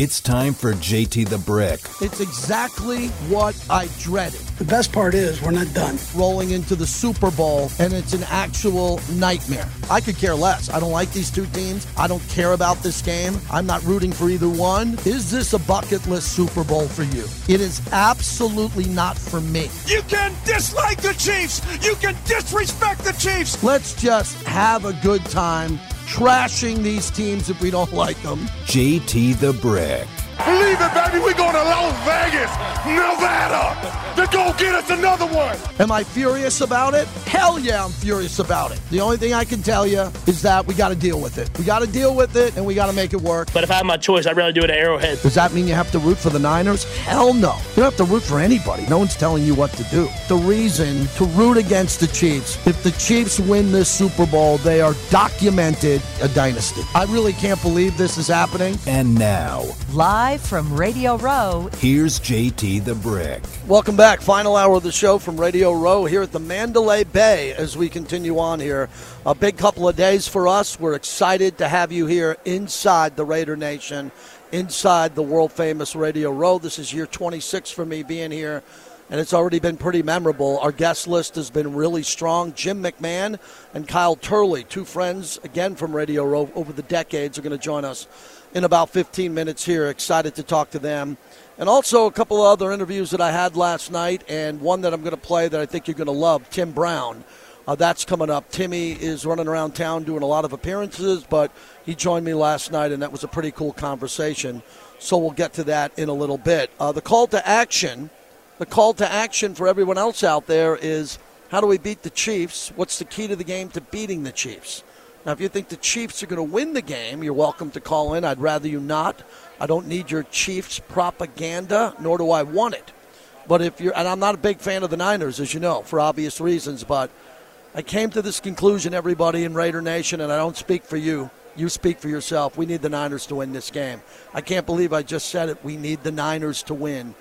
It's time for JT the Brick. It's exactly what I dreaded. The best part is we're not done. Rolling into the Super Bowl, and it's an actual nightmare. I could care less. I don't like these two teams. I don't care about this game. I'm not rooting for either one. Is this a bucket list Super Bowl for you? It is absolutely not for me. You can dislike the Chiefs. You can disrespect the Chiefs. Let's just have a good time trashing these teams if we don't like them. JT the Brick. Believe it, baby. We're going to Las Vegas, Nevada, to go get us another one. Am I furious about it? Hell yeah, I'm furious about it. The only thing I can tell you is that we got to deal with it. We got to deal with it, and we got to make it work. But if I had my choice, I'd rather do it at Arrowhead. Does that mean you have to root for the Niners? Hell no. You don't have to root for anybody. No one's telling you what to do. The reason to root against the Chiefs, if the Chiefs win this Super Bowl, they are documented a dynasty. I really can't believe this is happening. And now, Live from Radio Row, here's JT the Brick. Welcome back. Final hour of the show from Radio Row here at the Mandalay Bay as we continue on here. A big couple of days for us. We're excited to have you here inside the Raider Nation, inside the world famous Radio Row. This is year 26 for me being here, and it's already been pretty memorable. Our guest list has been really strong. Jim McMahon and Kyle Turley, two friends, again from Radio Row over the decades, are going to join us in about 15 minutes here. Excited to talk to them. And also a couple of other interviews that I had last night, and one that I'm going to play that I think you're going to love Tim Brown. Uh, that's coming up. Timmy is running around town doing a lot of appearances, but he joined me last night, and that was a pretty cool conversation. So we'll get to that in a little bit. Uh, the call to action, the call to action for everyone else out there is how do we beat the Chiefs? What's the key to the game to beating the Chiefs? Now, if you think the Chiefs are going to win the game, you're welcome to call in. I'd rather you not. I don't need your Chiefs propaganda, nor do I want it. But if you're, and I'm not a big fan of the Niners, as you know, for obvious reasons, but I came to this conclusion, everybody in Raider Nation, and I don't speak for you. You speak for yourself. We need the Niners to win this game. I can't believe I just said it. We need the Niners to win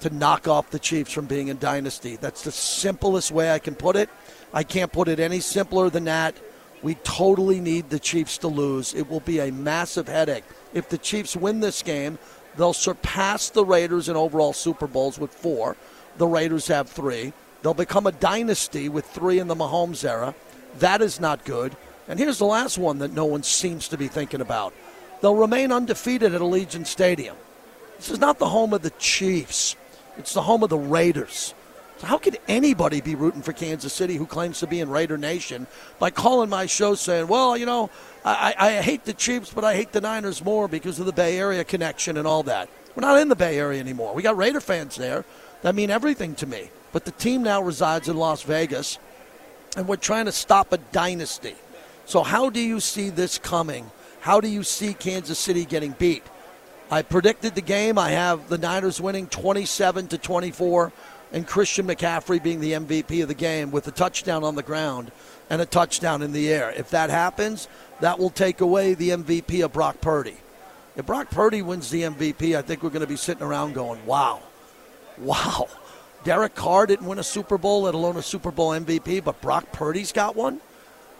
to knock off the Chiefs from being a dynasty. That's the simplest way I can put it. I can't put it any simpler than that. We totally need the Chiefs to lose. It will be a massive headache. If the Chiefs win this game, they'll surpass the Raiders in overall Super Bowls with four. The Raiders have three. They'll become a dynasty with three in the Mahomes era. That is not good. And here's the last one that no one seems to be thinking about. They'll remain undefeated at Allegiant Stadium. This is not the home of the Chiefs. It's the home of the Raiders. So how could anybody be rooting for Kansas City who claims to be in Raider Nation by calling my show saying, well, you know, I, I hate the Chiefs, but I hate the Niners more because of the Bay Area connection and all that. We're not in the Bay Area anymore. We got Raider fans there that mean everything to me. But the team now resides in Las Vegas, and we're trying to stop a dynasty. So how do you see this coming? How do you see Kansas City getting beat? I predicted the game. I have the Niners winning 27 to 24 and Christian McCaffrey being the MVP of the game with a touchdown on the ground and a touchdown in the air. If that happens, that will take away the MVP of Brock Purdy. If Brock Purdy wins the MVP, I think we're going to be sitting around going, wow, wow. Derek Carr didn't win a Super Bowl, let alone a Super Bowl MVP, but Brock Purdy's got one.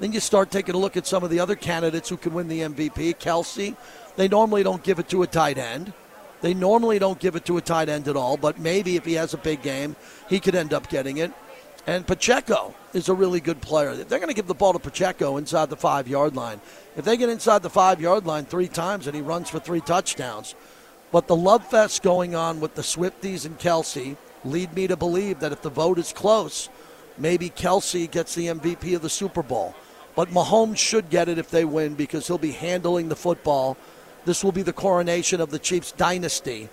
Then you start taking a look at some of the other candidates who can win the MVP. Kelce, they normally don't give it to a tight end. They normally don't give it to a tight end at all, but maybe if he has a big game, he could end up getting it. And Pacheco is a really good player. They're going to give the ball to Pacheco inside the five yard line. If they get inside the five yard line three times and he runs for three touchdowns, but the love fest going on with the Swifties and Kelce lead me to believe that if the vote is close, maybe Kelce gets the MVP of the Super Bowl. But Mahomes should get it if they win because he'll be handling the football this will be the coronation of the Chiefs dynasty.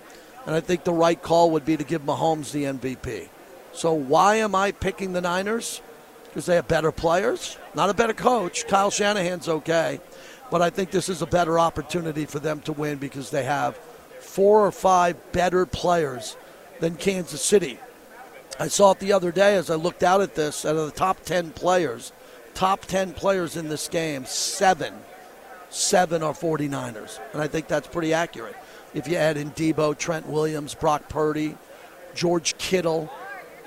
And I think the right call would be to give Mahomes the MVP. So why am I picking the Niners? Because they have better players, not a better coach. Kyle Shanahan's okay. But I think this is a better opportunity for them to win because they have four or five better players than Kansas City. I saw it the other day as I looked out at this. Out of the top 10 players, top 10 players in this game, seven seven are 49ers. And I think that's pretty accurate. If you add in Deebo, Trent Williams, Brock Purdy, George Kittle,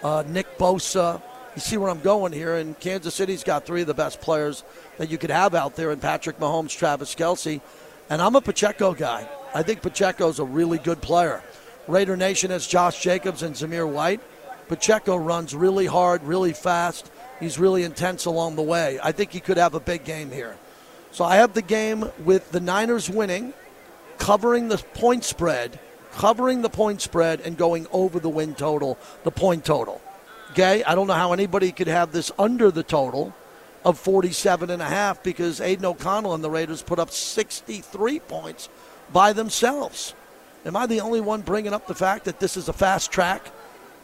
uh, Nick Bosa, you see where I'm going here. And Kansas City's got three of the best players that you could have out there in Patrick Mahomes, Travis Kelce. And I'm a Pacheco guy. I think Pacheco's a really good player. Raider Nation has Josh Jacobs and Zamir White. Pacheco runs really hard, really fast. He's really intense along the way. I think he could have a big game here. So I have the game with the Niners winning, covering the point spread, covering the point spread, and going over the win total, the point total. Okay? I don't know how anybody could have this under the total of 47 and a half because Aidan O'Connell and the Raiders put up 63 points by themselves. Am I the only one bringing up the fact that this is a fast track?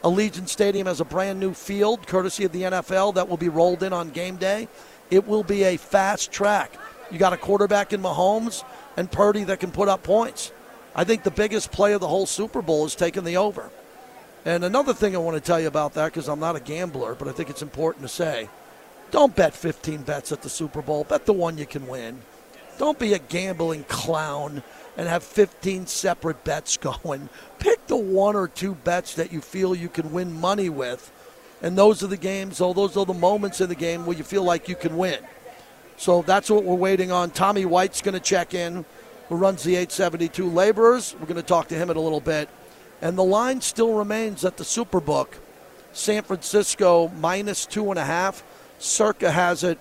Allegiant Stadium has a brand new field, courtesy of the NFL, that will be rolled in on game day. It will be a fast track. You got a quarterback in Mahomes and Purdy that can put up points. I think the biggest play of the whole Super Bowl is taking the over. And another thing I want to tell you about that, because I'm not a gambler, but I think it's important to say don't bet 15 bets at the Super Bowl. Bet the one you can win. Don't be a gambling clown and have 15 separate bets going. Pick the one or two bets that you feel you can win money with. And those are the games, oh, those are the moments in the game where you feel like you can win. So that's what we're waiting on. Tommy White's going to check in, who runs the 872 Laborers. We're going to talk to him in a little bit. And the line still remains at the Superbook. San Francisco minus two and a half. Circa has it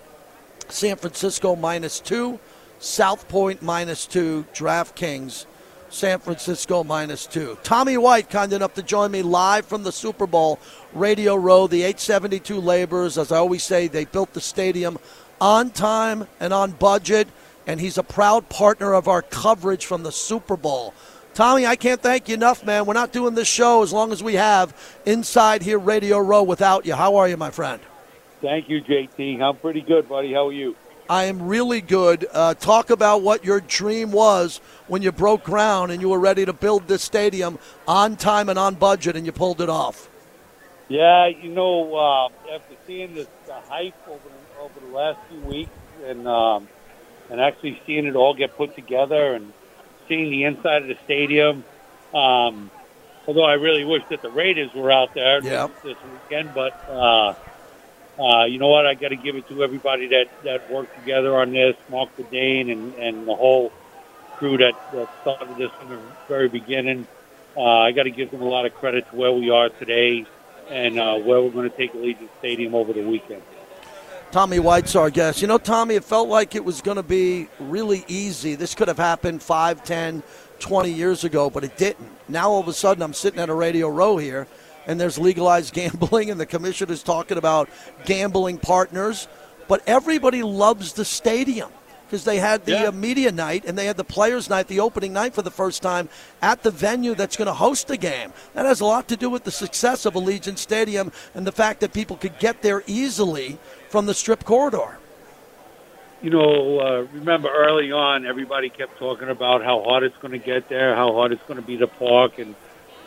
San Francisco minus two. South Point minus two, DraftKings, San Francisco minus two. Tommy White, kind enough to join me live from the Super Bowl, Radio Row, the 872 Laborers. As I always say, they built the stadium on time and on budget, and he's a proud partner of our coverage from the Super Bowl. Tommy, I can't thank you enough, man. We're not doing this show as long as we have inside here, Radio Row, without you. How are you, my friend? Thank you, JT. I'm pretty good, buddy. How are you? I am really good. Uh, talk about what your dream was when you broke ground and you were ready to build this stadium on time and on budget, and you pulled it off. Yeah, you know, uh, after seeing the, the hype over the, last few weeks, and um, and actually seeing it all get put together, and seeing the inside of the stadium. Um, although I really wish that the Raiders were out there Yep. this, this weekend, but. Uh, uh, you know what? I got to give it to everybody that, that worked together on this, Marc Badain and, and the whole crew that, that started this from the very beginning. Uh, I got to give them a lot of credit to where we are today and uh, where we're going to take Allegiant Stadium over the weekend. Tommy White's our guest. You know, Tommy, it felt like it was going to be really easy. This could have happened 5, 10, 20 years ago, but it didn't. Now, all of a sudden, I'm sitting at a radio row here, and there's legalized gambling, and the commissioner's talking about gambling partners. But everybody loves the stadium because they had the Yeah. uh, media night and they had the players' night, the opening night for the first time at the venue that's going to host the game. That has a lot to do with the success of Allegiant Stadium and the fact that people could get there easily from the strip corridor. You know, uh, remember early on, everybody kept talking about how hard it's going to get there, how hard it's going to be to park, and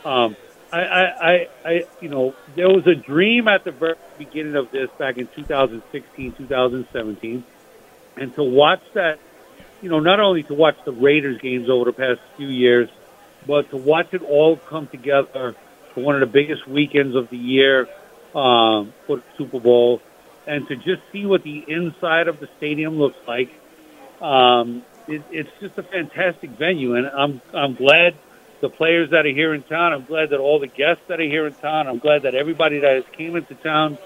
um, I, I, I, I, you know, there was a dream at the very beginning of this back in 2016, 2017, and to watch that, you know, not only to watch the Raiders games over the past few years, but to watch it all come together for one of the biggest weekends of the year um, for the Super Bowl, and to just see what the inside of the stadium looks like. Um, it, it's just a fantastic venue, and I'm I'm glad the players that are here in town. I'm glad that all the guests that are here in town. I'm glad that everybody that has came into town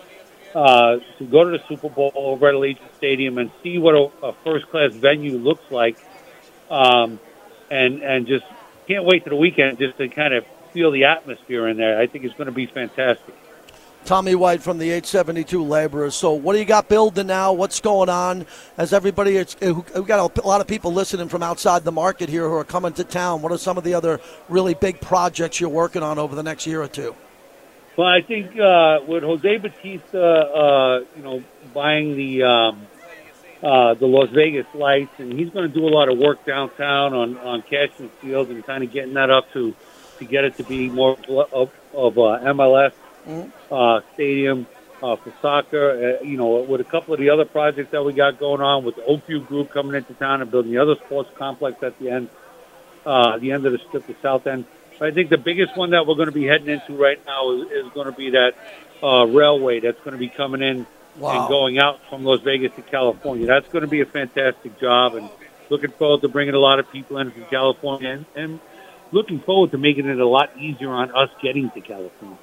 uh, to go to the Super Bowl over at Allegiant Stadium and see what a, a first class venue looks like, um, and and just can't wait to the weekend just to kind of feel the atmosphere in there. I think it's going to be fantastic. Tommy White from the 872 Laborers. So, what do you got building now? What's going on? As everybody, it's, uh, we've got a lot of people listening from outside the market here who are coming to town. What are some of the other really big projects you're working on over the next year or two? Well, I think uh, with Jose Bautista, uh, you know, buying the um, uh, the Las Vegas lights, and he's going to do a lot of work downtown on on Cashman Field and kind of getting that up to to get it to be more of, of uh, MLS uh, stadium uh, for soccer. Uh, you know, with a couple of the other projects that we got going on with the Oak View Group coming into town and building the other sports complex at the end, uh, the end of the strip, the south end. I think the biggest one that we're going to be heading into right now is, is going to be that uh, railway that's going to be coming in Wow. and going out from Las Vegas to California. That's going to be a fantastic job, and Looking forward to bringing a lot of people in from California, and, and looking forward to making it a lot easier on us getting to California.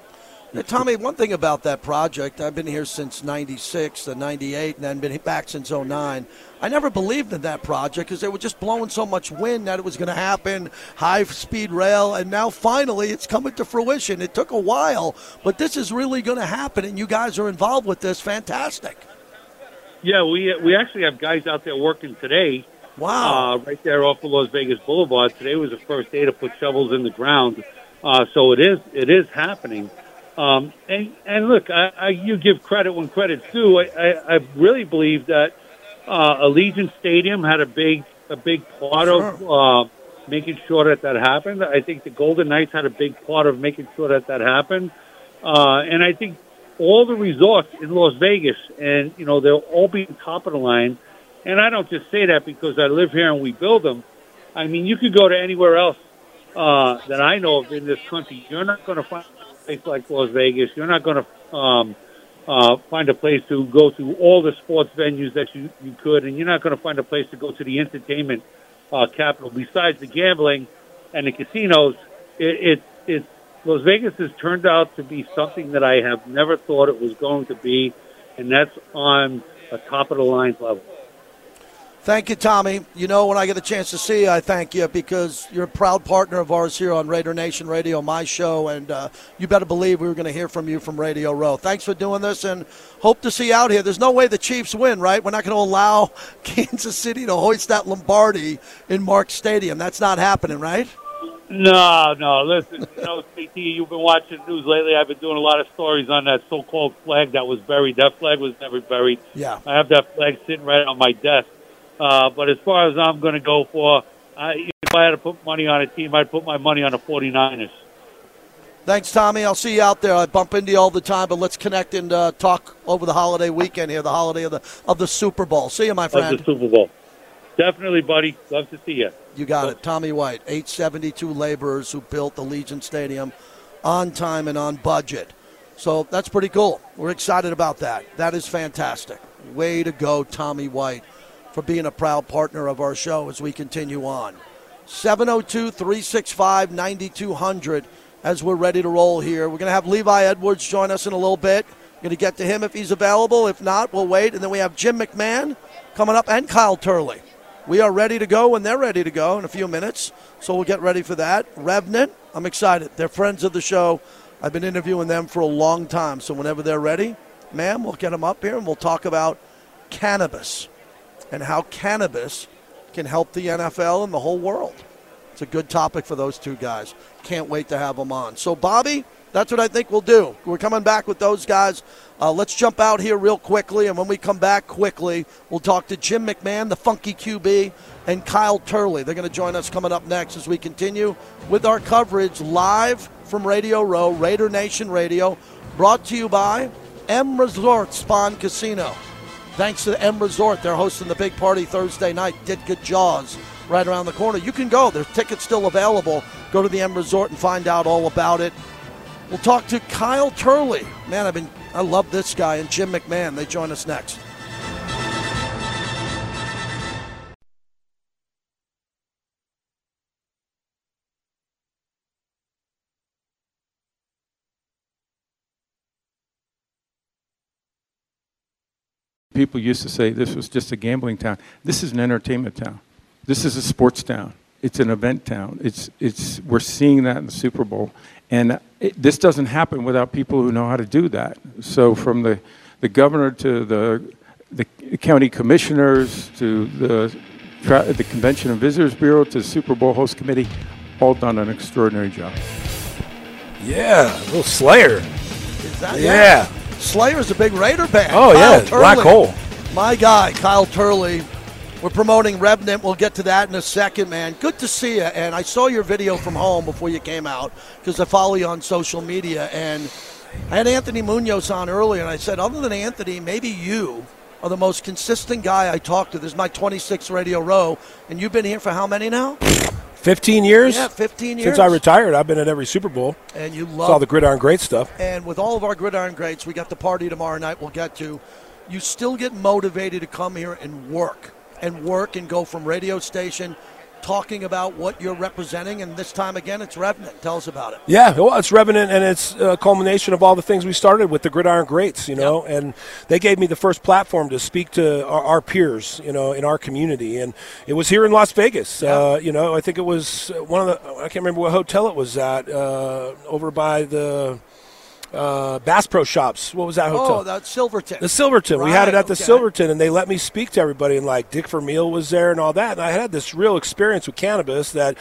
Now, Tommy, one thing about that project, I've been here since 96 and 98 and then been back since 09. I never believed in that project because they were just blowing so much wind that it was going to happen, high speed rail, and now finally it's coming to fruition. It took a while, but this is really going to happen, and you guys are involved with this. Fantastic. Yeah, we we actually have guys out there working today. Wow. Uh, right there off of Las Vegas Boulevard. Today was the first day to put shovels in the ground. Uh, so it is it is happening. Um, and and look, I, I, you give credit when credit's due. I, I, I really believe that uh, Allegiant Stadium had a big a big part Sure. of uh, making sure that that happened. I think the Golden Knights had a big part of making sure that that happened. Uh, and I think all the resorts in Las Vegas, and you know, they'll all be top of the line. And I don't just say that because I live here and we build them. I mean, you could go to anywhere else uh, that I know of in this country. You're not going to find place like Las Vegas. You're not going to um, uh, find a place to go to all the sports venues that you, you could, and you're not going to find a place to go to the entertainment uh, capital besides the gambling and the casinos. It, it, it Las Vegas has turned out to be something that I have never thought it was going to be, and that's on a top of the line level. Thank you, Tommy. You know, when I get a chance to see you, I thank you because you're a proud partner of ours here on Raider Nation Radio, my show, and uh, you better believe we were going to hear from you from Radio Row. Thanks for doing this, and hope to see you out here. There's no way the Chiefs win, right? We're not going to allow Kansas City to hoist that Lombardi in Mark Stadium. That's not happening, right? No, no. Listen, you know, JT, you've been watching the news lately. I've been doing a lot of stories on that so-called flag that was buried. That flag was never buried. Yeah. I have that flag sitting right on my desk. Uh, but as far as I'm going to go for, I, if I had to put money on a team, I'd put my money on the 49ers. Thanks, Tommy. I'll see you out there. I bump into you all the time, but let's connect and uh, talk over the holiday weekend here, the holiday of the of the Super Bowl. See you, my friend. Of friend. the Super Bowl. Definitely, buddy. Love to see you. You got it. Tommy White, 872 laborers who built the Allegiant Stadium on time and on budget. So that's pretty cool. We're excited about that. That is fantastic. Way to go, Tommy White, for being a proud partner of our show as we continue on. 702 365 9200 as we're ready to roll here. We're going to have Levi Edwards join us in a little bit. We're Going to get to him if he's available. If not, we'll wait. And then we have Jim McMahon coming up and Kyle Turley. We are ready to go when they're ready to go in a few minutes. So we'll get ready for that. Revenant, I'm excited. They're friends of the show. I've been interviewing them for a long time. So whenever they're ready, ma'am, we'll get them up here and we'll talk about cannabis and how cannabis can help the NFL and the whole world. It's a good topic for those two guys. Can't wait to have them on. So, Bobby, that's what I think we'll do. We're coming back with those guys. Uh, let's jump out here real quickly, and when we come back quickly, we'll talk to Jim McMahon, the funky QB, and Kyle Turley. They're going to join us coming up next as we continue with our coverage live from Radio Row, Raider Nation Radio, brought to you by M Resort Spawn Casino. Thanks to the M Resort, they're hosting the big party Thursday night. Ditka Jaws right around the corner. You can go. There's tickets still available. Go to the M Resort and find out all about it. We'll talk to Kyle Turley. Man, I've been I love this guy and Jim McMahon. They join us next. People used to say this was just a gambling town. This is an entertainment town. This is a sports town. It's an event town. It's, it's, we're seeing that in the Super Bowl. And it, this doesn't happen without people who know how to do that. So, from the, the governor to the, the county commissioners to the, the Convention and Visitors Bureau to the Super Bowl host committee, all done an extraordinary job. Yeah, a little Slayer. Is that Yeah. Slayer's a big Raider band. Oh, Kyle yeah, Black Hole. My guy, Kyle Turley. We're promoting Revenant. We'll get to that in a second, man. Good to see you. And I saw your video from home before you came out because I follow you on social media. And I had Anthony Munoz on earlier, and I said, other than Anthony, maybe you are the most consistent guy I talk to. This is my 26th radio row, and you've been here for how many now? 15 years? Yeah, 15 years. Since I retired, I've been at every Super Bowl. And you Saw love the gridiron great stuff. And with all of our gridiron greats, we got the party tomorrow night. We'll get to. You still get motivated to come here and work and work and go from radio station talking about what you're representing, and this time again, it's Revenant. Tell us about it. Yeah, well, it's Revenant, and it's a culmination of all the things we started with the Gridiron Greats, you know, and they gave me the first platform to speak to our, our peers, you know, in our community, and it was here in Las Vegas. Uh, you know, I think it was one of the, I can't remember what hotel it was at, uh, over by the uh, Bass Pro Shops. What was that hotel? Oh, that's Silverton. The Silverton. we had it at the okay. Silverton, and they let me speak to everybody. And like Dick Vermeil was there and all that. And I had this real experience with cannabis that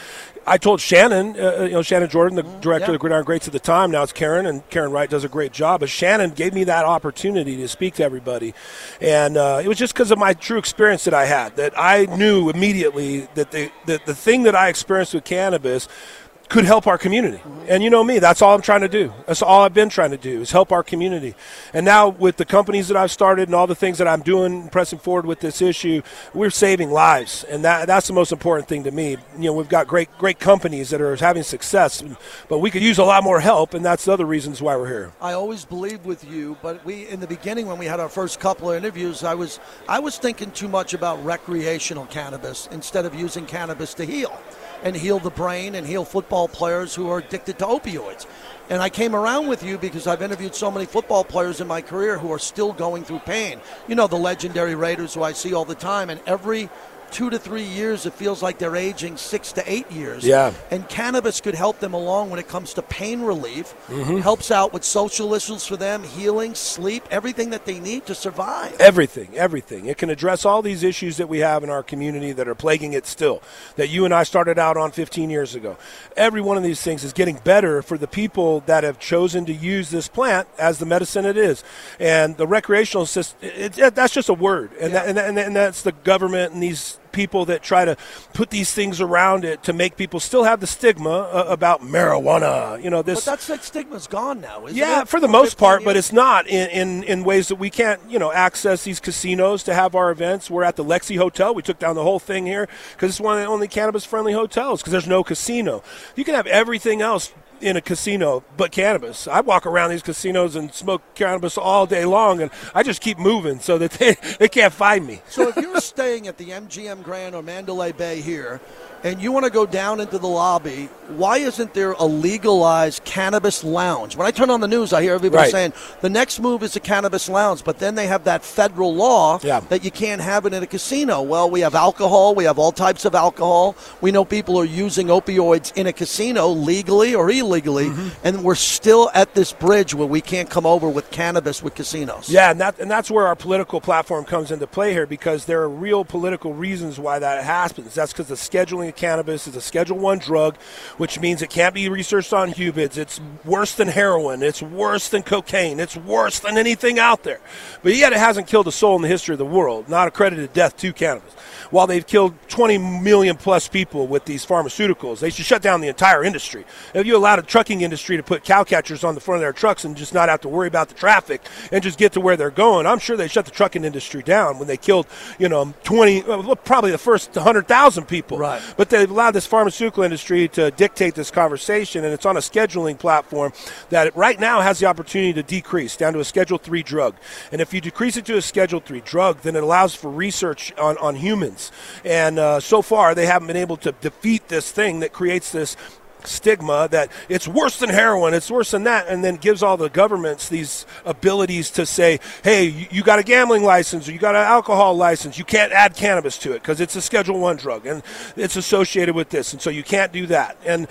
I told Shannon, uh, you know, Shannon Jordan, the director Mm-hmm. yeah. of the Gridiron Greats at the time. Now it's Karen, and Karen Wright does a great job. But Shannon gave me that opportunity to speak to everybody, and uh, it was just because of my true experience that I had that I knew immediately that the that the thing that I experienced with cannabis could help our community. And you know me, that's all I'm trying to do. That's all I've been trying to do is help our community. And now with the companies that I've started and all the things that I'm doing, pressing forward with this issue, we're saving lives. And that, that's the most important thing to me. You know, we've got great, great companies that are having success, but we could use a lot more help. And that's the other reasons why we're here. I always believed with you, but we in the beginning when we had our first couple of interviews, I was I was thinking too much about recreational cannabis instead of using cannabis to heal and heal the brain and heal football players who are addicted to opioids. And I came around with you because I've interviewed so many football players in my career who are still going through pain. You know the legendary Raiders who I see all the time and every two to three years it feels like they're aging six to eight years. Yeah. And cannabis could help them along when it comes to pain relief, Mm-hmm. helps out with social issues for them, healing, sleep, everything that they need to survive. Everything, everything. It can address all these issues that we have in our community that are plaguing it still, that you and I started out on 15 years ago. Every one of these things is getting better for the people that have chosen to use this plant as the medicine it is. And the recreational system, it, it, that's just a word. And, that, and, that, and that's the government and these people that try to put these things around it to make people still have the stigma uh, about marijuana. You know, this. But that's that stigma's gone now, isn't Yeah, it? for the most 15 part, but it's not in, in, in ways that we can't, you know, access these casinos to have our events. We're at the Lexi Hotel. We took down the whole thing here because it's one of the only cannabis-friendly hotels because there's no casino. You can have everything else in a casino but cannabis. I walk around these casinos and smoke cannabis all day long, and I just keep moving so that they, they can't find me. So if you're staying at the MGM Grand or Mandalay Bay here, and you want to go down into the lobby, why isn't there a legalized cannabis lounge? When I turn on the news, I hear everybody Right. saying the next move is a cannabis lounge, but then they have that federal law Yeah. that you can't have it in a casino. Well, we have alcohol, we have all types of alcohol. We know people are using opioids in a casino legally or illegally, Mm-hmm. and we're still at this bridge where we can't come over with cannabis with casinos. Yeah, and that and that's where our political platform comes into play here because there are real political reasons why that happens. That's because the scheduling cannabis is a Schedule One drug, which means it can't be researched on humans. It's worse than heroin. It's worse than cocaine. It's worse than anything out there. But yet it hasn't killed a soul in the history of the world. Not accredited death to cannabis. While they've killed 20 million plus people with these pharmaceuticals, they should shut down the entire industry. If you allowed a trucking industry to put cow catchers on the front of their trucks and just not have to worry about the traffic and just get to where they're going, I'm sure they shut the trucking industry down when they killed, you know, 20, well, probably the first 100,000 people. Right. But they've allowed this pharmaceutical industry to dictate this conversation, and it's on a scheduling platform that right now has the opportunity to decrease down to a Schedule Three drug. And if you decrease it to a Schedule Three drug, then it allows for research on, on humans. And uh, so far, they haven't been able to defeat this thing that creates this stigma that it's worse than heroin, it's worse than that, and then gives all the governments these abilities to say, hey, you, got a gambling license or you got an alcohol license, you can't add cannabis to it because it's a Schedule One drug and it's associated with this, and so you can't do that. And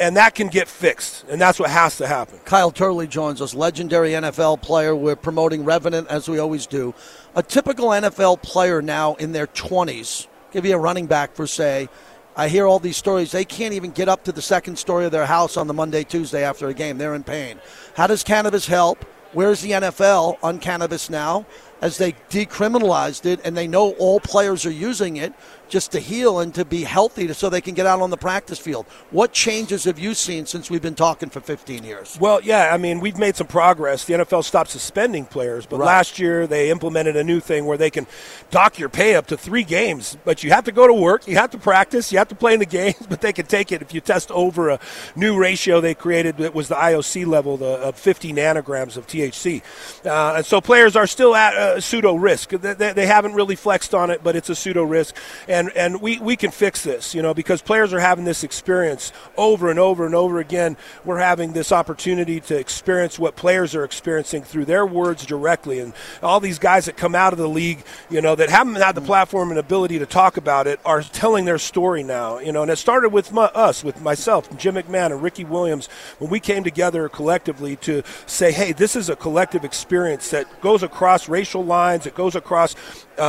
and that can get fixed, and that's what has to happen. Kyle Turley joins us, legendary NFL player. We're promoting Revenant as we always do. A typical NFL player now in their 20s, give you a running back for say, I hear all these stories. They can't even get up to the second story of their house on the Monday, Tuesday after a game. They're in pain. How does cannabis help? Where's the NFL on cannabis now? As they decriminalized it and they know all players are using it, just to heal and to be healthy so they can get out on the practice field. What changes have you seen since we've been talking for 15 years? Well, yeah, I mean, we've made some progress. The NFL stopped suspending players, but Right. last year they implemented a new thing where they can dock your pay up to three games. But you have to go to work, you have to practice, you have to play in the games, but they can take it if you test over a new ratio they created that was the IOC level, the of 50 nanograms of THC. Uh, and so players are still at uh, pseudo risk. They, they, they haven't really flexed on it, but it's a pseudo risk. And, and we, we can fix this, you know, because players are having this experience over and over and over again. We're having this opportunity to experience what players are experiencing through their words directly. And all these guys that come out of the league, you know, that haven't had the mm. platform and ability to talk about it are telling their story now, you know, and it started with my, us, with myself, Jim McMahon, and Ricky Williams, when we came together collectively to say, hey, this is a collective experience that goes across racial lines, it goes across uh,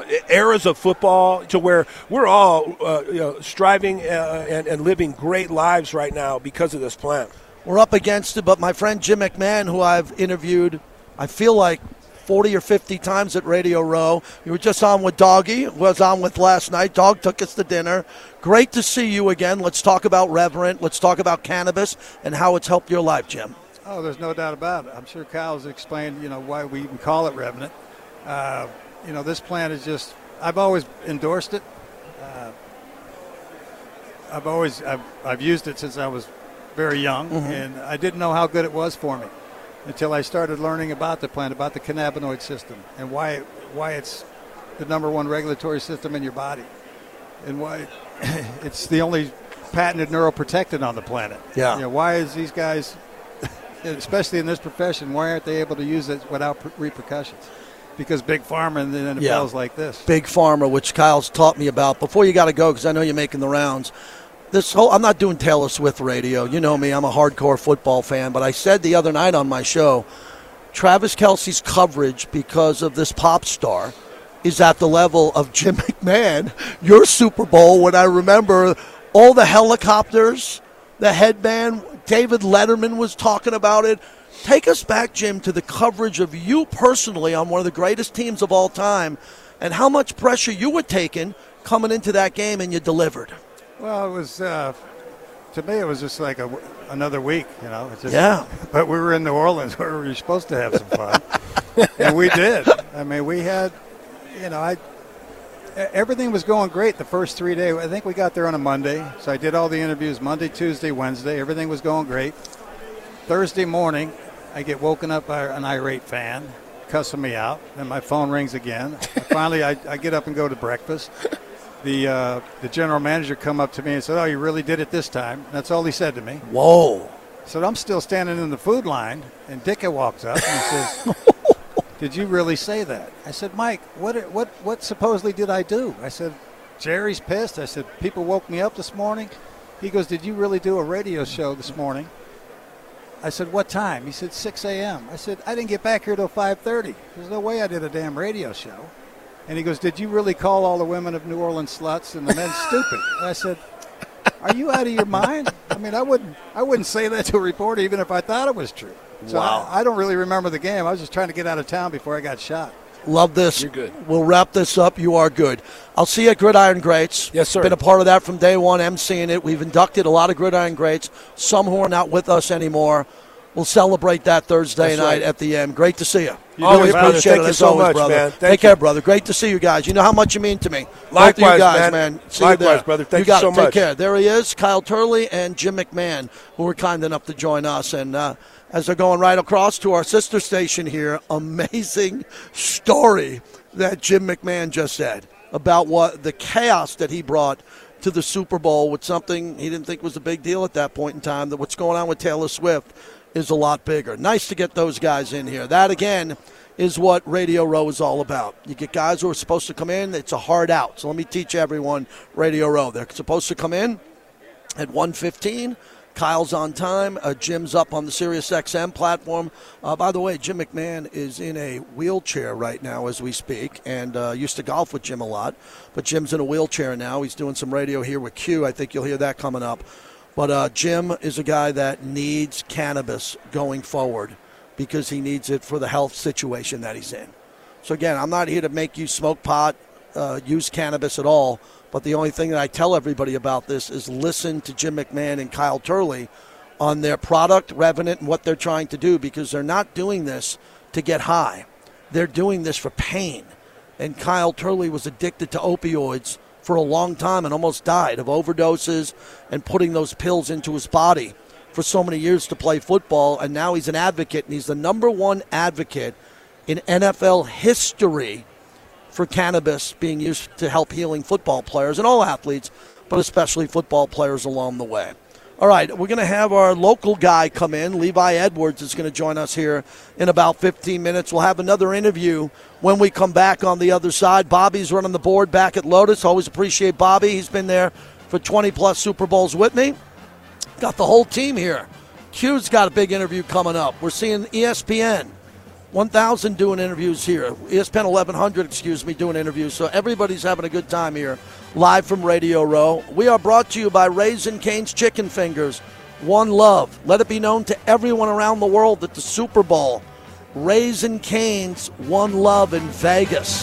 uh, eras of football to where we're all uh, you know, striving uh, and, and living great lives right now because of this plan. We're up against it, but my friend Jim McMahon, who I've interviewed, I feel like 40 or 50 times at Radio Row. You were just on with Doggy, was on with last night. Dog took us to dinner. Great to see you again. Let's talk about Revenant. Let's talk about cannabis and how it's helped your life, Jim. Oh, there's no doubt about it. I'm sure Kyle's explained, you know, why we even call it Revenant. Uh, you know, this plant is just, I've always endorsed it. Uh, I've always, I've, I've used it since I was very young, Mhm. and I didn't know how good it was for me until I started learning about the plant, about the cannabinoid system, and why, why it's the number one regulatory system in your body, and why it's the only patented neuroprotectant on the planet. Yeah. You know, why is these guys especially in this profession, why aren't they able to use it without per- repercussions? Because big pharma and the NFL Yeah. is like this. Big Pharma, which Kyle's taught me about. Before you got to go, because I know you're making the rounds. This whole I'm not doing Taylor Swift radio. You know me, I'm a hardcore football fan. But I said the other night on my show, Travis Kelce's coverage because of this pop star is at the level of Jim McMahon. Your Super Bowl, when I remember all the helicopters, the headband, David Letterman was talking about it. Take us back, Jim, to the coverage of you personally on one of the greatest teams of all time and how much pressure you were taking coming into that game and you delivered. Well, it was uh, to me. It was just like a, another week, you know. It's just, Yeah. But we were in New Orleans where we were supposed to have some fun, and we did. I mean, we had, you know, I. Everything was going great the first three days. I think we got there on a Monday, so I did all the interviews Monday, Tuesday, Wednesday. Everything was going great. Thursday morning, I get woken up by an irate fan cussing me out, and my phone rings again. Finally, I, I get up and go to breakfast. The uh, the general manager come up to me and said, "Oh, you really did it this time." That's all he said to me. Whoa! So I'm still standing in the food line, and Ditka walks up and he says, "Did you really say that?" I said, "Mike, what what what supposedly did I do?" I said, "Jerry's pissed." I said, "People woke me up this morning." He goes, "Did you really do a radio show this morning?" I said, "What time?" He said, "6 a.m." I said, "I didn't get back here till 5:30. There's no way I did a damn radio show." And he goes, "Did you really call all the women of New Orleans sluts and the men stupid?" And I said, "Are you out of your mind? I mean, I wouldn't I wouldn't say that to a reporter even if I thought it was true." So Wow. I, I don't really remember the game. I was just trying to get out of town before I got shot. Love this. You're good. We'll wrap this up. You are good. I'll see you at Gridiron Greats. Yes, sir. Been a part of that from day one, emceeing it. We've inducted a lot of Gridiron Greats, some who are not with us anymore. We'll celebrate that Thursday That's night right. at the end. Great to see you. You Always, really appreciate Thank it you as so always, much, brother. man. Take Thank care, brother. Great to see you guys. You know how much you mean to me. Likewise, you guys, man. man. See Likewise, you there. brother. Thank got you it. so Take care. There he is, Kyle Turley and Jim McMahon, who were kind enough to join us. And uh, as they're going right across to our sister station here, amazing story that Jim McMahon just said about what the chaos that he brought to the Super Bowl with something he didn't think was a big deal at that point in time. That what's going on with Taylor Swift is a lot bigger. Nice to get those guys in here. That again is what Radio Row is all about. You get guys who are supposed to come in, it's a hard out. So let me teach everyone Radio Row. They're supposed to come in at 115. Kyle's on time. Uh, Jim's up on the Sirius XM platform. Uh, by the way, Jim McMahon is in a wheelchair right now as we speak, and uh, used to golf with Jim a lot. But Jim's in a wheelchair now. He's doing some radio here with Q. I think you'll hear that coming up. But uh, Jim is a guy that needs cannabis going forward because he needs it for the health situation that he's in. So again, I'm not here to make you smoke pot uh, use cannabis at all. But the only thing that I tell everybody about this is listen to Jim McMahon and Kyle Turley on their product, Revenant, and what they're trying to do because they're not doing this to get high. They're doing this for pain. And Kyle Turley was addicted to opioids for a long time and almost died of overdoses and putting those pills into his body for so many years to play football. And now he's an advocate, and he's the number one advocate in NFL history for cannabis being used to help healing football players and all athletes, but especially football players along the way. All right, we're going to have our local guy come in. Levi Edwards is going to join us here in about 15 minutes. We'll have another interview when we come back on the other side. Bobby's running the board back at Lotus. Always appreciate Bobby. He's been there for 20 plus Super Bowls with me. Got the whole team here. Q's got a big interview coming up. We're seeing ESPN 1000 doing interviews here. ESPN 1100, excuse me, doing interviews. So everybody's having a good time here, live from Radio Row. We are brought to you by Raising Cane's Chicken Fingers. One love. Let it be known to everyone around the world that the Super Bowl, Raising Cane's One Love in Vegas.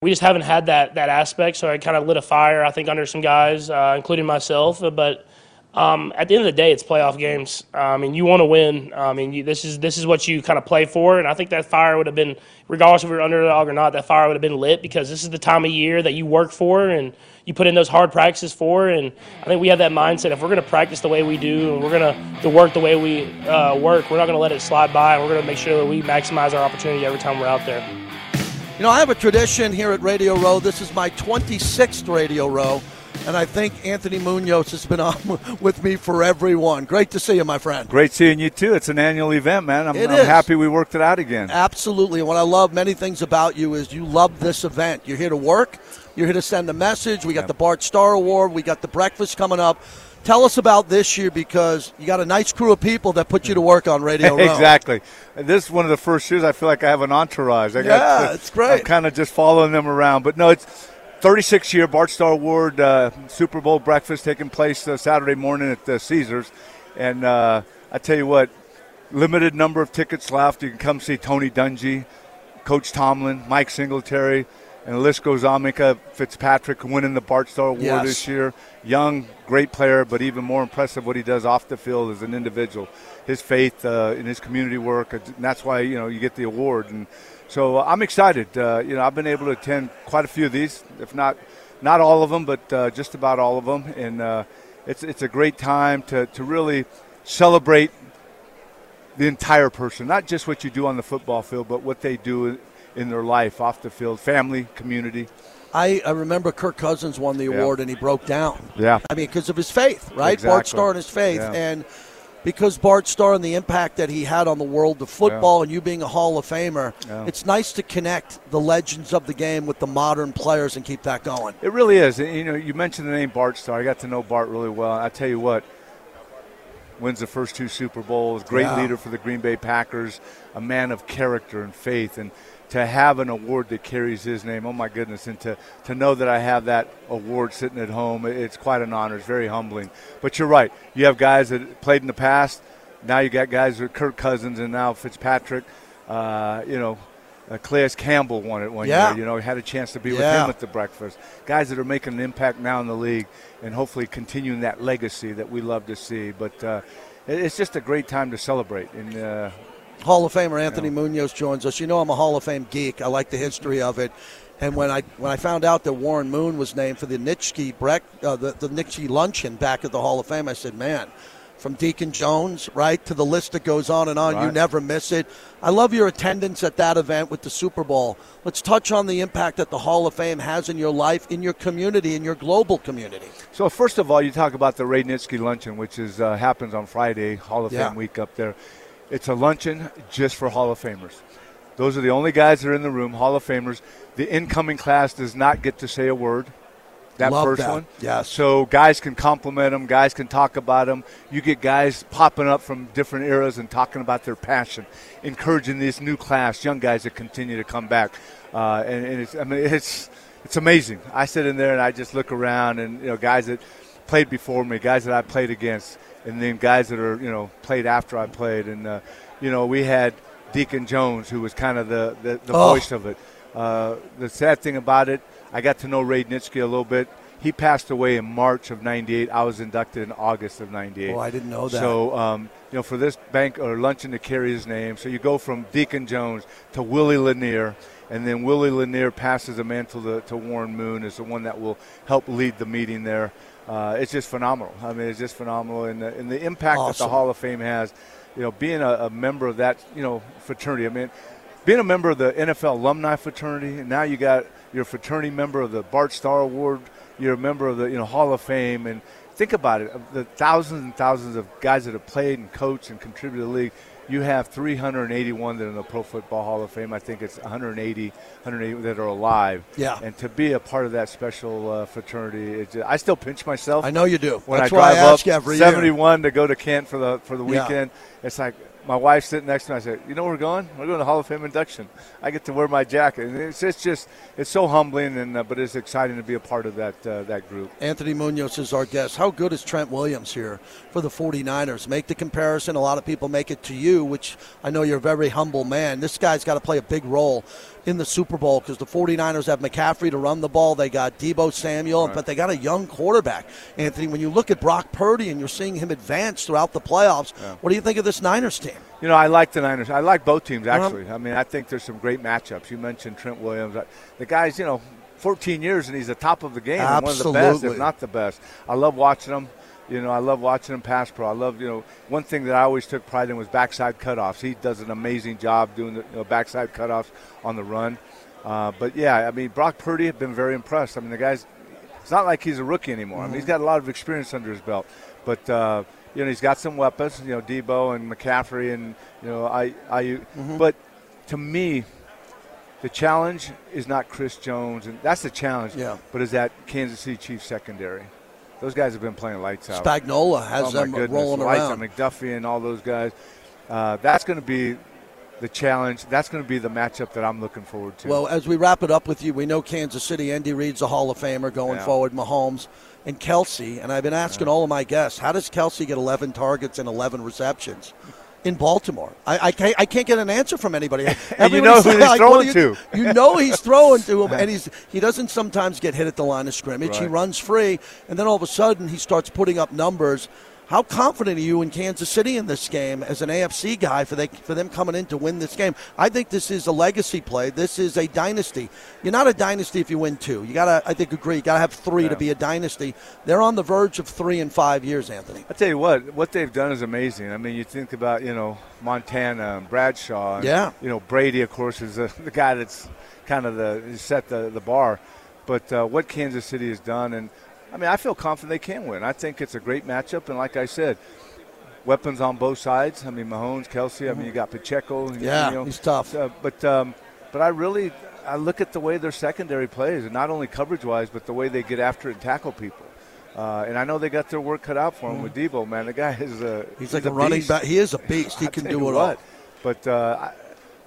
We just haven't had that that aspect, so I kind of lit a fire, I think, under some guys, uh, including myself. But um, at the end of the day, it's playoff games. Uh, I mean, you want to win. I mean, you, this is this is what you kind of play for, and I think that fire would have been, regardless if we were underdog or not, that fire would have been lit because this is the time of year that you work for and you put in those hard practices for. And I think we have that mindset. If we're going to practice the way we do and we're going to work the way we uh, work, we're not going to let it slide by, and we're going to make sure that we maximize our opportunity every time we're out there. You know, I have a tradition here at Radio Row. This is my 26th Radio Row, and I think Anthony Munoz has been on with me for everyone. Great to see you, my friend. Great seeing you too. It's an annual event, man. I'm, I'm happy we worked it out again. Absolutely. And what I love many things about you is you love this event. You're here to work. You're here to send a message. We got the Bart Starr Award. We got the breakfast coming up. Tell us about this year because you got a nice crew of people that put you to work on Radio Row. exactly. This is one of the first years I feel like I have an entourage. I Yeah, it's great. I'm kind of just following them around. But no, it's 36 year Bart Starr Award uh, Super Bowl breakfast taking place uh, Saturday morning at the Caesars. And uh, I tell you what, limited number of tickets left. You can come see Tony Dungy, Coach Tomlin, Mike Singletary, and the list goes on. Minkah Fitzpatrick winning the Bart Starr Award Yes. this year. Young, great player, but even more impressive what he does off the field as an individual. His faith uh, in his community work, and that's why you know you get the award. And so uh, I'm excited. Uh, you know, I've been able to attend quite a few of these, if not not all of them, but uh, just about all of them. And uh, it's it's a great time to to really celebrate the entire person, not just what you do on the football field, but what they do in their life off the field, family, community. I, I remember Kirk Cousins won the Yeah. award and he broke down. Yeah. I mean, because of his faith, right? Bart Exactly. Starr and his faith. Yeah. And because Bart Starr and the impact that he had on the world of football and you being a Hall of Famer, Yeah. it's nice to connect the legends of the game with the modern players and keep that going. It really is. And, You know, you mentioned the name Bart Starr. I got to know Bart really well. I tell you what, wins the first two Super Bowls, great Yeah. leader for the Green Bay Packers, a man of character and faith, and to have an award that carries his name, oh my goodness, and to, to know that I have that award sitting at home, it's quite an honor. It's very humbling. But you're right. You have guys that played in the past. Now you got guys with Kirk Cousins and now Fitzpatrick. Uh, you know, uh, Campbell won it one Yeah. year. You know, had a chance to be with him at the breakfast. Guys that are making an impact now in the league and hopefully continuing that legacy that we love to see. But uh, it's just a great time to celebrate. And uh, Hall of Famer Anthony Munoz joins us. You know I'm a Hall of Fame geek. I like the history of it. And when I when I found out that Warren Moon was named for the Nitschke break, uh, the, the Nitschke luncheon back at the Hall of Fame, I said, man, from Deacon Jones right to the list that goes on and on, you never miss it. I love your attendance at that event with the Super Bowl. Let's touch on the impact that the Hall of Fame has in your life, in your community, in your global community. so, first of all, you talk about the Ray Nitschke luncheon, which is uh, happens on Friday, Hall of Yeah. Fame week up there. It's a luncheon just for Hall of Famers. Those are the only guys that are in the room, Hall of Famers. The incoming class does not get to say a word. That Love first that. one. Yeah. So guys can compliment them, guys can talk about them. You get guys popping up from different eras and talking about their passion, encouraging this new class, young guys that continue to come back. Uh, and, and it's, I mean, it's it's amazing. I sit in there and I just look around, and you know, guys that played before me, guys that I played against, and then guys that are you know played after I played, and uh, you know we had Deacon Jones, who was kind of the the, the Oh. voice of it. Uh, the sad thing about it, I got to know Ray Nitschke a little bit. He passed away in March of '98. I was inducted in August of '98. Oh, I didn't know that. So, um, you know, for this bank or luncheon to carry his name, so you go from Deacon Jones to Willie Lanier, and then Willie Lanier passes the mantle to, to Warren Moon as the one that will help lead the meeting there. Uh, it's just phenomenal. I mean, it's just phenomenal, and the, and the impact that the Hall of Fame has. You know, being a, a member of that, you know, fraternity. I mean, being a member of the NFL alumni fraternity, and now you got you're fraternity member of the Bart Starr Award. You're a member of the you know Hall of Fame, and think about it: the thousands and thousands of guys that have played and coached and contributed to the league. You have 381 that are in the Pro Football Hall of Fame. I think it's 180, 180 that are alive. Yeah. And to be a part of that special uh, fraternity, just, I still pinch myself. I know you do. When That's I why I ask up you every year. 71 to go to Kent for the for the Yeah. weekend, it's like my wife's sitting next to me. I said, "You know where we're going? We're going to Hall of Fame induction." I get to wear my jacket, and it's, it's just it's so humbling, and uh, but it's exciting to be a part of that uh, that group. Anthony Munoz is our guest. How good is Trent Williams here for the 49ers? Make the comparison. A lot of people make it to you, which I know you're a very humble man. This guy's got to play a big role in the Super Bowl because the 49ers have McCaffrey to run the ball. They got Deebo Samuel, but they got a young quarterback. Anthony, when you look at Brock Purdy and you're seeing him advance throughout the playoffs, what do you think of this Niners team? You know, I like the Niners. I like both teams Uh-huh. actually. I mean, I think there's some great matchups. You mentioned Trent Williams. The guy's, you know, 14 years and he's the top of the game, one of the best, if not the best. I love watching him. You know, I love watching him pass pro. I love, you know, one thing that I always took pride in was backside cutoffs. He does an amazing job doing the you know, backside cutoffs on the run. Uh, but yeah, I mean, Brock Purdy have been very impressed. I mean, the guy's. It's not like he's a rookie anymore. I mean, he's got a lot of experience under his belt. But uh, you know, he's got some weapons. You know, Deebo and McCaffrey, and you know, I, I. But to me, the challenge is not Chris Jones, and that's the challenge. Yeah. But is that Kansas City Chiefs secondary? Those guys have been playing lights out. Spagnuolo has oh them goodness, rolling lights around. out. McDuffie and all those guys. Uh, that's going to be the challenge. That's going to be the matchup that I'm looking forward to. Well, as we wrap it up with you, we know Kansas City. Andy Reid's a Hall of Famer going Yeah. forward. Mahomes and Kelce. And I've been asking all of my guests, how does Kelce get 11 targets and 11 receptions? In Baltimore, I, I, can't, I can't get an answer from anybody. And you know who he's like, throwing you, to. You know he's throwing to him, and he's he doesn't sometimes get hit at the line of scrimmage. He runs free, and then all of a sudden he starts putting up numbers. How confident are you in Kansas City in this game as an AFC guy for they for them coming in to win this game? I think this is a legacy play. This is a dynasty. You're not a dynasty if you win two. You gotta, I think, agree. You gotta have three to be a dynasty. They're on the verge of three in five years, Anthony. I tell you what, what they've done is amazing. I mean, you think about you know Montana, and Bradshaw, and, Yeah. You know Brady, of course, is the, the guy that's kind of the set the the bar. But uh, what Kansas City has done, and I mean, I feel confident they can win. I think it's a great matchup, and like I said, weapons on both sides. I mean, Mahomes, Kelce. I mean, you got Pacheco. you Yeah, know, he's tough. uh, but um, but I really I look at the way their secondary plays, and not only coverage wise, but the way they get after and tackle people. Uh, and I know they got their work cut out for him with Deebo. Man, the guy is a He's like a running back. He is a beast. He I can do you it all. But uh, I,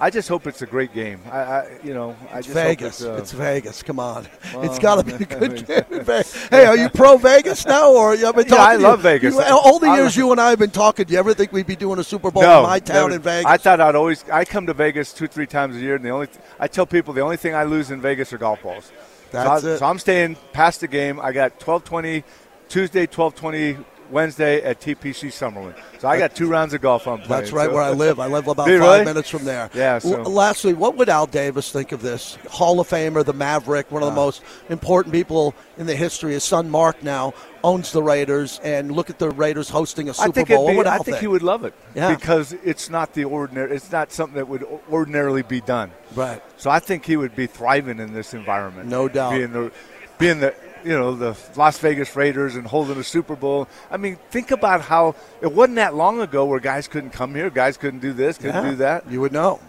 I just hope it's a great game. I, I you know, I It's just hope Vegas. It's, uh, it's Vegas. Come on. well, it's got to be a good game. Hey, are you pro Vegas now, or you have been Yeah, talking I to love you- Vegas. You, all the years you and I have been talking, do you ever think we'd be doing a Super Bowl no, in my town never. in Vegas? I thought I'd always. I come to Vegas two, three times a year, and the only I tell people the only thing I lose in Vegas are golf balls. That's so, I, it. so I'm staying past the game. I got 12:20 Tuesday, 12:20 Wednesday at TPC Summerlin. So I got two rounds of golf I'm playing. That's right so- where I live. I live about five really? minutes from there. Yeah, so- lastly, what would Al Davis think of this? Hall of Famer, the Maverick, one of the Uh. most important people in the history. His son Mark now owns the Raiders, and look at the Raiders hosting a Super I think, Bowl. be, I think think? he would love it Yeah. because it's not the ordinary. It's not something that would ordinarily be done. Right. So I think he would be thriving in this environment. No doubt. Being the, being the, you know, the Las Vegas Raiders and holding a Super Bowl. I mean, think about how it wasn't that long ago where guys couldn't come here, guys couldn't do this, couldn't Yeah, do that. You would know.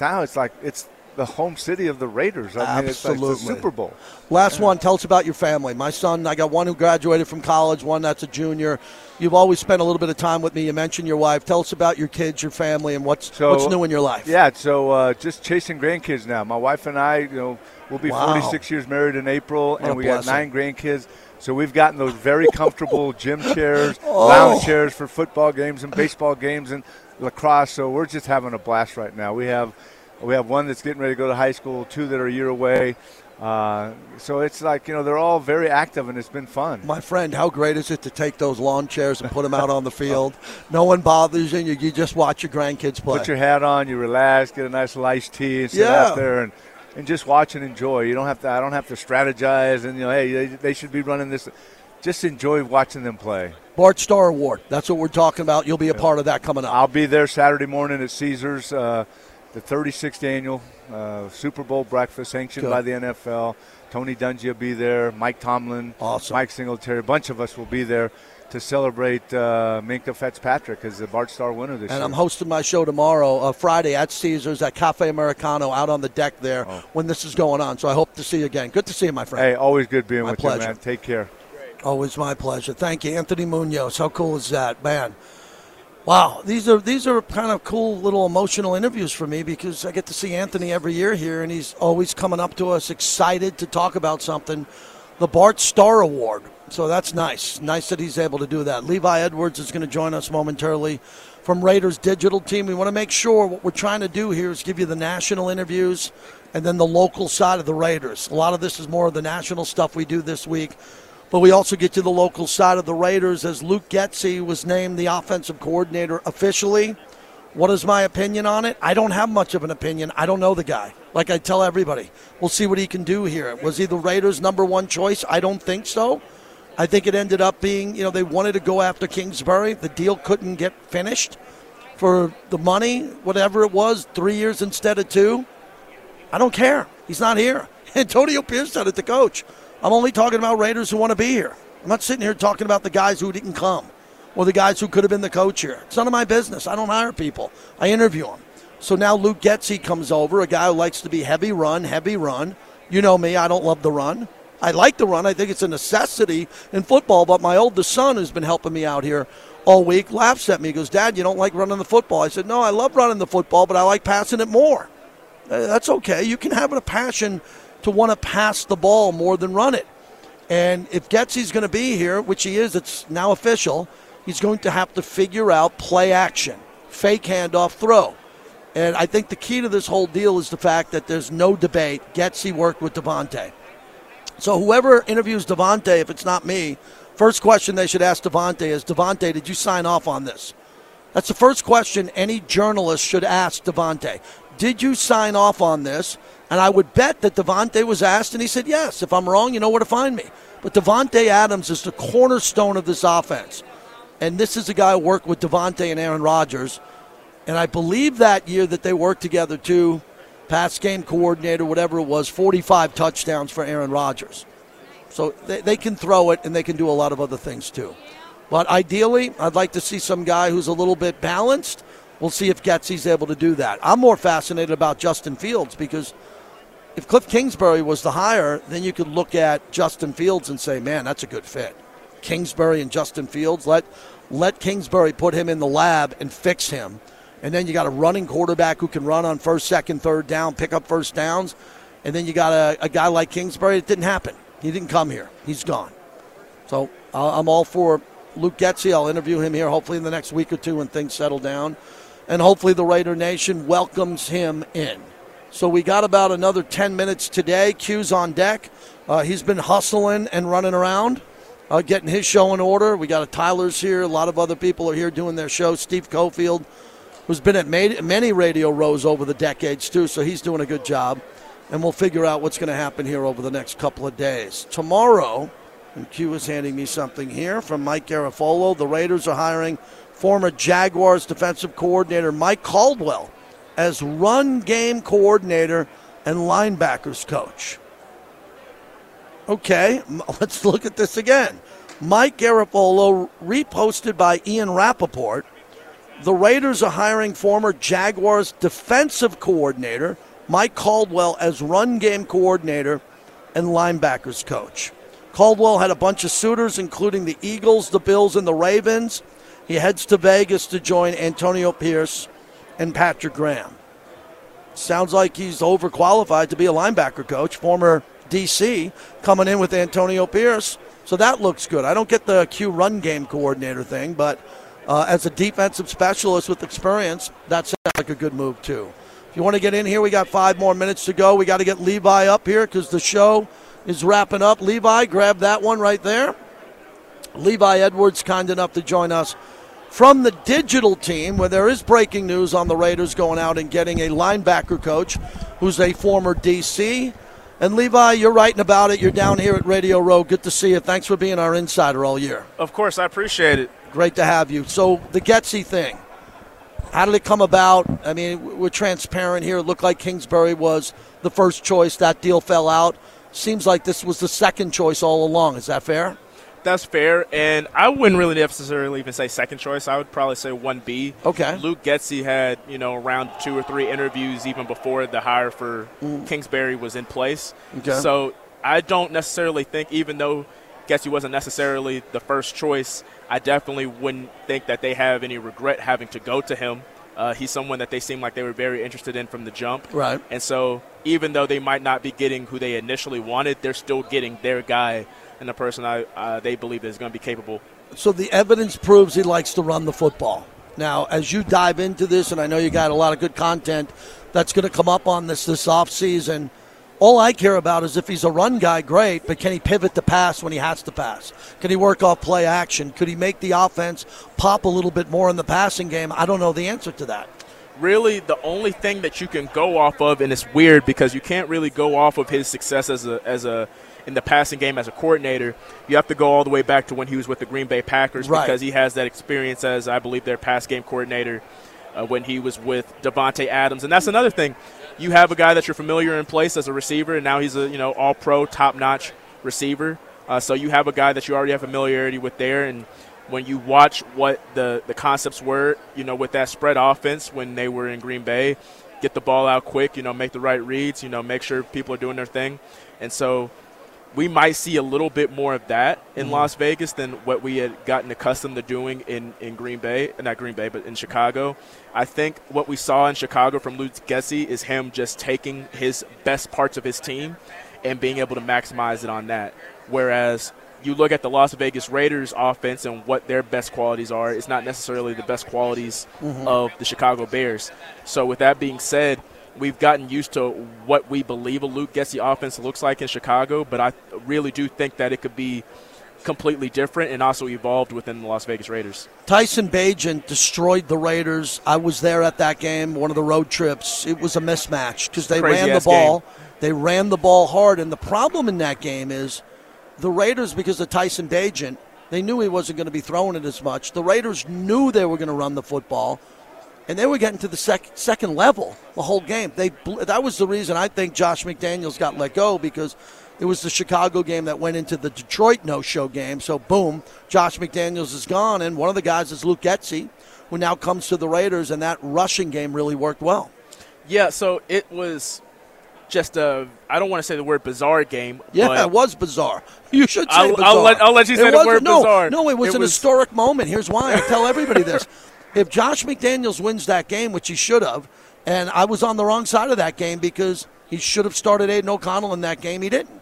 Now it's like it's the home city of the Raiders. I mean, it's like the Absolutely. Super Bowl. Last one. Tell us about your family. My son. I got one who graduated from college. One that's a junior. You've always spent a little bit of time with me. You mentioned your wife. Tell us about your kids, your family, and what's So what's new in your life. Yeah, so uh, just chasing grandkids now. My wife and I, you know, we'll be Wow. 46 years married in April, What and we got blessing. nine grandkids. So we've gotten those very comfortable gym chairs, Oh. lounge chairs for football games and baseball games and lacrosse. So we're just having a blast right now. We have we have one that's getting ready to go to high school, two that are a year away. Uh, so it's like you know they're all very active and it's been fun. My friend, how great is it to take those lawn chairs and put them out on the field? No one bothers you. You, you just watch your grandkids play. Put your hat on, you relax, get a nice iced tea, and sit Yeah. out there and, and just watch and enjoy. You don't have to. I don't have to strategize and you know, hey, they, they should be running this. Just enjoy watching them play. Bart Starr Award. That's what we're talking about. You'll be a part of that coming up. I'll be there Saturday morning at Caesars, uh, the 36th annual uh, Super Bowl breakfast sanctioned Good. by the NFL. Tony Dungy will be there. Mike Tomlin, Awesome. Mike Singletary, a bunch of us will be there to celebrate uh, Minkah Fitzpatrick as the Bart Starr winner this And year. I'm hosting my show tomorrow, uh, Friday at Caesars at Cafe Americano out on the deck there Oh. when this is going on. So I hope to see you again. Good to see you, my friend. Hey, always good being My with pleasure. you, man. Take care. Always my pleasure. Thank you, Anthony Munoz. How cool is that, man? Wow, these are these are kind of cool little emotional interviews for me because I get to see Anthony every year here, and he's always coming up to us excited to talk about something. The Bart Starr Award. So that's nice. Nice that he's able to do that. Levi Edwards is going to join us momentarily from Raiders Digital Team. We want to make sure what we're trying to do here is give you the national interviews and then the local side of the Raiders. A lot of this is more of the national stuff we do this week. But we also get to the local side of the Raiders as Luke Getsy was named the offensive coordinator officially. What is my opinion on it? I don't have much of an opinion. I don't know the guy. Like I tell everybody, we'll see what he can do here. Was he the Raiders' number one choice? I don't think so. I think it ended up being, you know, they wanted to go after Kingsbury. The deal couldn't get finished for the money, whatever it was, three years instead of two. I don't care. He's not here. Antonio Pierce said it, the coach. I'm only talking about Raiders who want to be here. I'm not sitting here talking about the guys who didn't come or the guys who could have been the coach here. It's none of my business. I don't hire people. I interview them. So now Luke Getsy comes over, a guy who likes to be heavy run, heavy run. You know me, I don't love the run. I like the run. I think it's a necessity in football, but my oldest son, who's been helping me out here all week, laughs at me. He goes, Dad, you don't like running the football. I said, No, I love running the football, but I like passing it more. Uh, That's okay. You can have a passion to want to pass the ball more than run it. And if Getsy's going to be here, which he is, it's now official, he's going to have to figure out play action, fake handoff throw. And I think the key to this whole deal is the fact that there's no debate. Getsy worked with Davante. So whoever interviews Davante, if it's not me, first question they should ask Davante is, Davante, did you sign off on this? That's the first question any journalist should ask Davante. Did you sign off on this? And I would bet that Davante was asked, and he said yes. If I'm wrong, you know where to find me. But Davante Adams is the cornerstone of this offense. And this is a guy who worked with Davante and Aaron Rodgers. And I believe that year that they worked together too, pass game coordinator, whatever it was, 45 touchdowns for Aaron Rodgers. So they, they can throw it and they can do a lot of other things too. But ideally, I'd like to see some guy who's a little bit balanced. We'll see if Getsy's able to do that. I'm more fascinated about Justin Fields because if Cliff Kingsbury was the hire, then you could look at Justin Fields and say, man, that's a good fit. Kingsbury and Justin Fields, let let Kingsbury put him in the lab and fix him. And then you got a running quarterback who can run on first, second, third down, pick up first downs. And then you got a, a guy like Kingsbury. It didn't happen. He didn't come here. He's gone. So uh, I'm all for Luke Getsy. I'll interview him here hopefully in the next week or two when things settle down. And hopefully the Raider Nation welcomes him in. So we got about another 10 minutes today. Q's on deck. Uh, he's been hustling and running around, uh, getting his show in order. We got a Tyler's here. A lot of other people are here doing their show. Steve Cofield, who's been at many radio rows over the decades, too, so he's doing a good job. And we'll figure out what's going to happen here over the next couple of days. Tomorrow, and Q is handing me something here from Mike Garafolo. The Raiders are hiring former Jaguars defensive coordinator Mike Caldwell as run game coordinator and linebackers coach. Okay, let's look at this again. Mike Garafolo, reposted by Ian Rapoport. The Raiders are hiring former Jaguars defensive coordinator Mike Caldwell as run game coordinator and linebackers coach. Caldwell had a bunch of suitors, including the Eagles, the Bills, and the Ravens. He heads to Vegas to join Antonio Pierce and Patrick Graham. Sounds like he's overqualified to be a linebacker coach. Former DC coming in with Antonio Pierce. So that looks good. I don't get the Q run game coordinator thing, but uh, as a defensive specialist with experience, that sounds like a good move too. If you want to get in here, we got five more minutes to go. We got to get Levi up here because the show is wrapping up. Levi, grab that one right there. Levi Edwards, kind enough to join us from the digital team, where there is breaking news on the Raiders going out and getting a linebacker coach who's a former DC. And Levi, you're writing about it. You're down here at Radio Row. Good to see you. Thanks for being our insider all year. Of course, I appreciate it. Great to have you. So the Getsy thing, how did it come about? I mean, we're transparent here. It looked like Kingsbury was the first choice. That deal fell out. Seems like this was the second choice all along. Is that fair? That's fair, and I wouldn't really necessarily even say second choice. I would probably say one B. Okay. Luke Getsy had you know around two or three interviews even before the hire for Mm. Kingsbury was in place. Okay. So I don't necessarily think, even though Getsy wasn't necessarily the first choice, I definitely wouldn't think that they have any regret having to go to him. Uh, he's someone that they seem like they were very interested in from the jump. Right. And so even though they might not be getting who they initially wanted, they're still getting their guy and the person I, uh, they believe is going to be capable. So the evidence proves he likes to run the football. Now, as you dive into this, and I know you got a lot of good content that's going to come up on this this offseason, all I care about is if he's a run guy, great, but can he pivot to pass when he has to pass? Can he work off play action? Could he make the offense pop a little bit more in the passing game? I don't know the answer to that. Really, the only thing that you can go off of, and it's weird because you can't really go off of his success as a as a in the passing game as a coordinator. You have to go all the way back to when he was with the Green Bay Packers Right. because he has that experience as I believe their pass game coordinator uh, when he was with Davante Adams, and that's another thing. You have a guy that you're familiar in place as a receiver, and now he's a you know all pro, top notch receiver. Uh, so you have a guy that you already have familiarity with there, and when you watch what the the concepts were, you know, with that spread offense when they were in Green Bay, get the ball out quick, you know, make the right reads, you know, make sure people are doing their thing, and so we might see a little bit more of that in Mhm. Las Vegas than what we had gotten accustomed to doing in, in Green Bay, not Green Bay, but in Chicago. I think what we saw in Chicago from Luke Getsy is him just taking his best parts of his team and being able to maximize it on that. Whereas you look at the Las Vegas Raiders offense and what their best qualities are, it's not necessarily the best qualities Mhm. of the Chicago Bears. So with that being said, we've gotten used to what we believe a Luke Getsy offense looks like in Chicago, but I really do think that it could be completely different and also evolved within the Las Vegas Raiders. Tyson Bagent destroyed the Raiders. I was there at that game, one of the road trips. It was a mismatch because they ran the ball. game. They ran the ball hard, and the problem in that game is the Raiders, because of Tyson Bagent, they knew he wasn't going to be throwing it as much. The Raiders knew they were going to run the football, and they were getting to the sec- second level the whole game. They bl- that was the reason I think Josh McDaniels got let go because it was the Chicago game that went into the Detroit no-show game. So boom, Josh McDaniels is gone, and one of the guys is Luke Getsy, who now comes to the Raiders, and that rushing game really worked well. Yeah, so it was just a I don't want to say the word bizarre game. Yeah, it was bizarre. You should say I'll- bizarre. I'll let- I'll let you It say the was- word no, bizarre. No, it was It an was- historic moment. Here's why. I tell everybody this. If Josh McDaniels wins that game, which he should have, and I was on the wrong side of that game because he should have started Aidan O'Connell in that game, he didn't.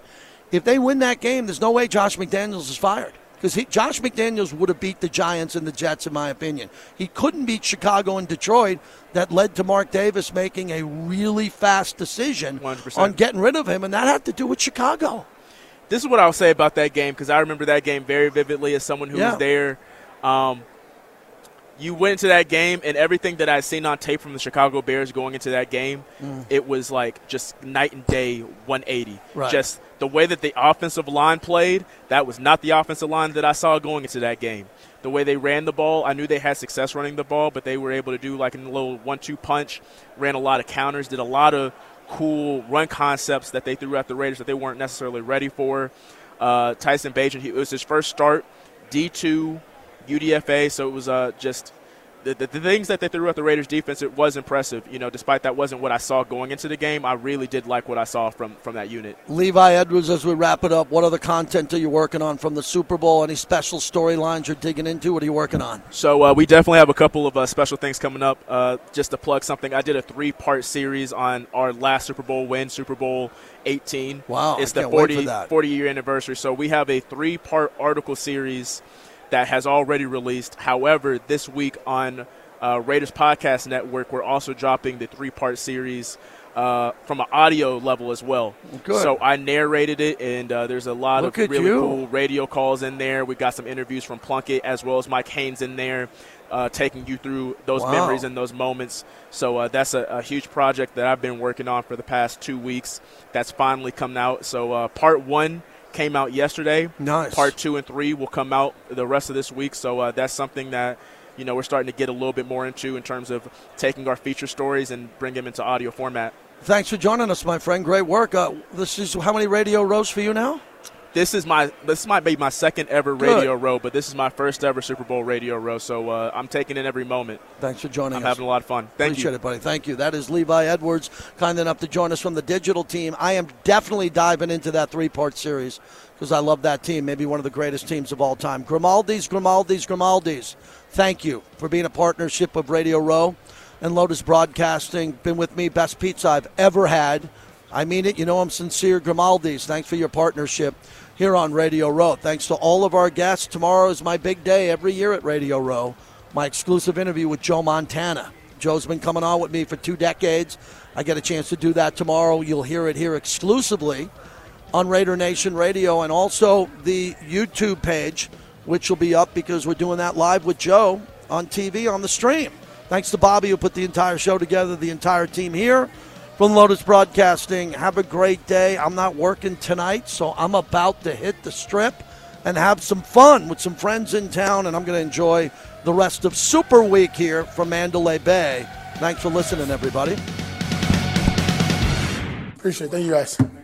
If they win that game, there's no way Josh McDaniels is fired. Because Josh McDaniels would have beat the Giants and the Jets, in my opinion. He couldn't beat Chicago and Detroit. That led to Mark Davis making a really fast decision 100%. on getting rid of him, and that had to do with Chicago. this is what I'll say about that game because I remember that game very vividly as someone who Yeah. was there. Um, you went into that game, and everything that I'd seen on tape from the Chicago Bears going into that game, Mm. it was like just night and day 180. Right. Just the way that the offensive line played, that was not the offensive line that I saw going into that game. The way they ran the ball, I knew they had success running the ball, but they were able to do like a little one-two punch, ran a lot of counters, did a lot of cool run concepts that they threw at the Raiders that they weren't necessarily ready for. Uh, Tyson Bagent, he, it was his first start, D2, UDFA, so it was uh, just the, the, the things that they threw at the Raiders defense, it was impressive. You know, despite that wasn't what I saw going into the game, I really did like what I saw from, from that unit. Levi Edwards, as we wrap it up, what other content are you working on from the Super Bowl? Any special storylines you're digging into? What are you working on? So uh, we definitely have a couple of uh, special things coming up. Uh, just to plug something, I did a three-part series on our last Super Bowl win, Super Bowl 18. Wow, it's the can't wait for 40, that. 40 year anniversary. So we have a three-part article series that has already released. However, this week on uh, Raiders Podcast Network, we're also dropping the three-part series. Uh, from an audio level as well. Good. So I narrated it, and uh, there's a lot Look of really you. cool radio calls in there. We got some interviews from Plunkett as well as Mike Haynes in there, uh, taking you through those Wow. memories and those moments. So uh, that's a, a huge project that I've been working on for the past two weeks. That's finally come out. So uh, part one came out yesterday. Nice. Part two and three will come out the rest of this week. So uh, that's something that. You know, we're starting to get a little bit more into in terms of taking our feature stories and bring them into audio format. Thanks for joining us, my friend. Great work. Uh, this is how many radio rows for you now? This is my this might be my second ever Good. radio row, but this is my first ever Super Bowl radio row. So uh, I'm taking in every moment. Thanks for joining I'm us. having a lot of fun. Thank Appreciate you. it, buddy. Thank you. That is Levi Edwards, kind enough to join us from the digital team. I am definitely diving into that three part series because I love that team, maybe one of the greatest teams of all time. Grimaldi's, Grimaldi's, Grimaldi's. Thank you for being a partnership of Radio Row and Lotus Broadcasting. Been with me, best pizza I've ever had. I mean it. You know I'm sincere. Grimaldi's. Thanks for your partnership here on Radio Row. Thanks to all of our guests. Tomorrow is my big day every year at Radio Row. My exclusive interview with Joe Montana. Joe's been coming on with me for two decades. I get a chance to do that tomorrow. You'll hear it here exclusively on Raider Nation Radio and also the YouTube page, which will be up because we're doing that live with Joe on TV on the stream. Thanks to Bobby who put the entire show together, the entire team here from Lotus Broadcasting. Have a great day. I'm not working tonight, so I'm about to hit the strip and have some fun with some friends in town, and I'm going to enjoy the rest of Super Week here from Mandalay Bay. Thanks for listening, everybody. Appreciate it. Thank you guys.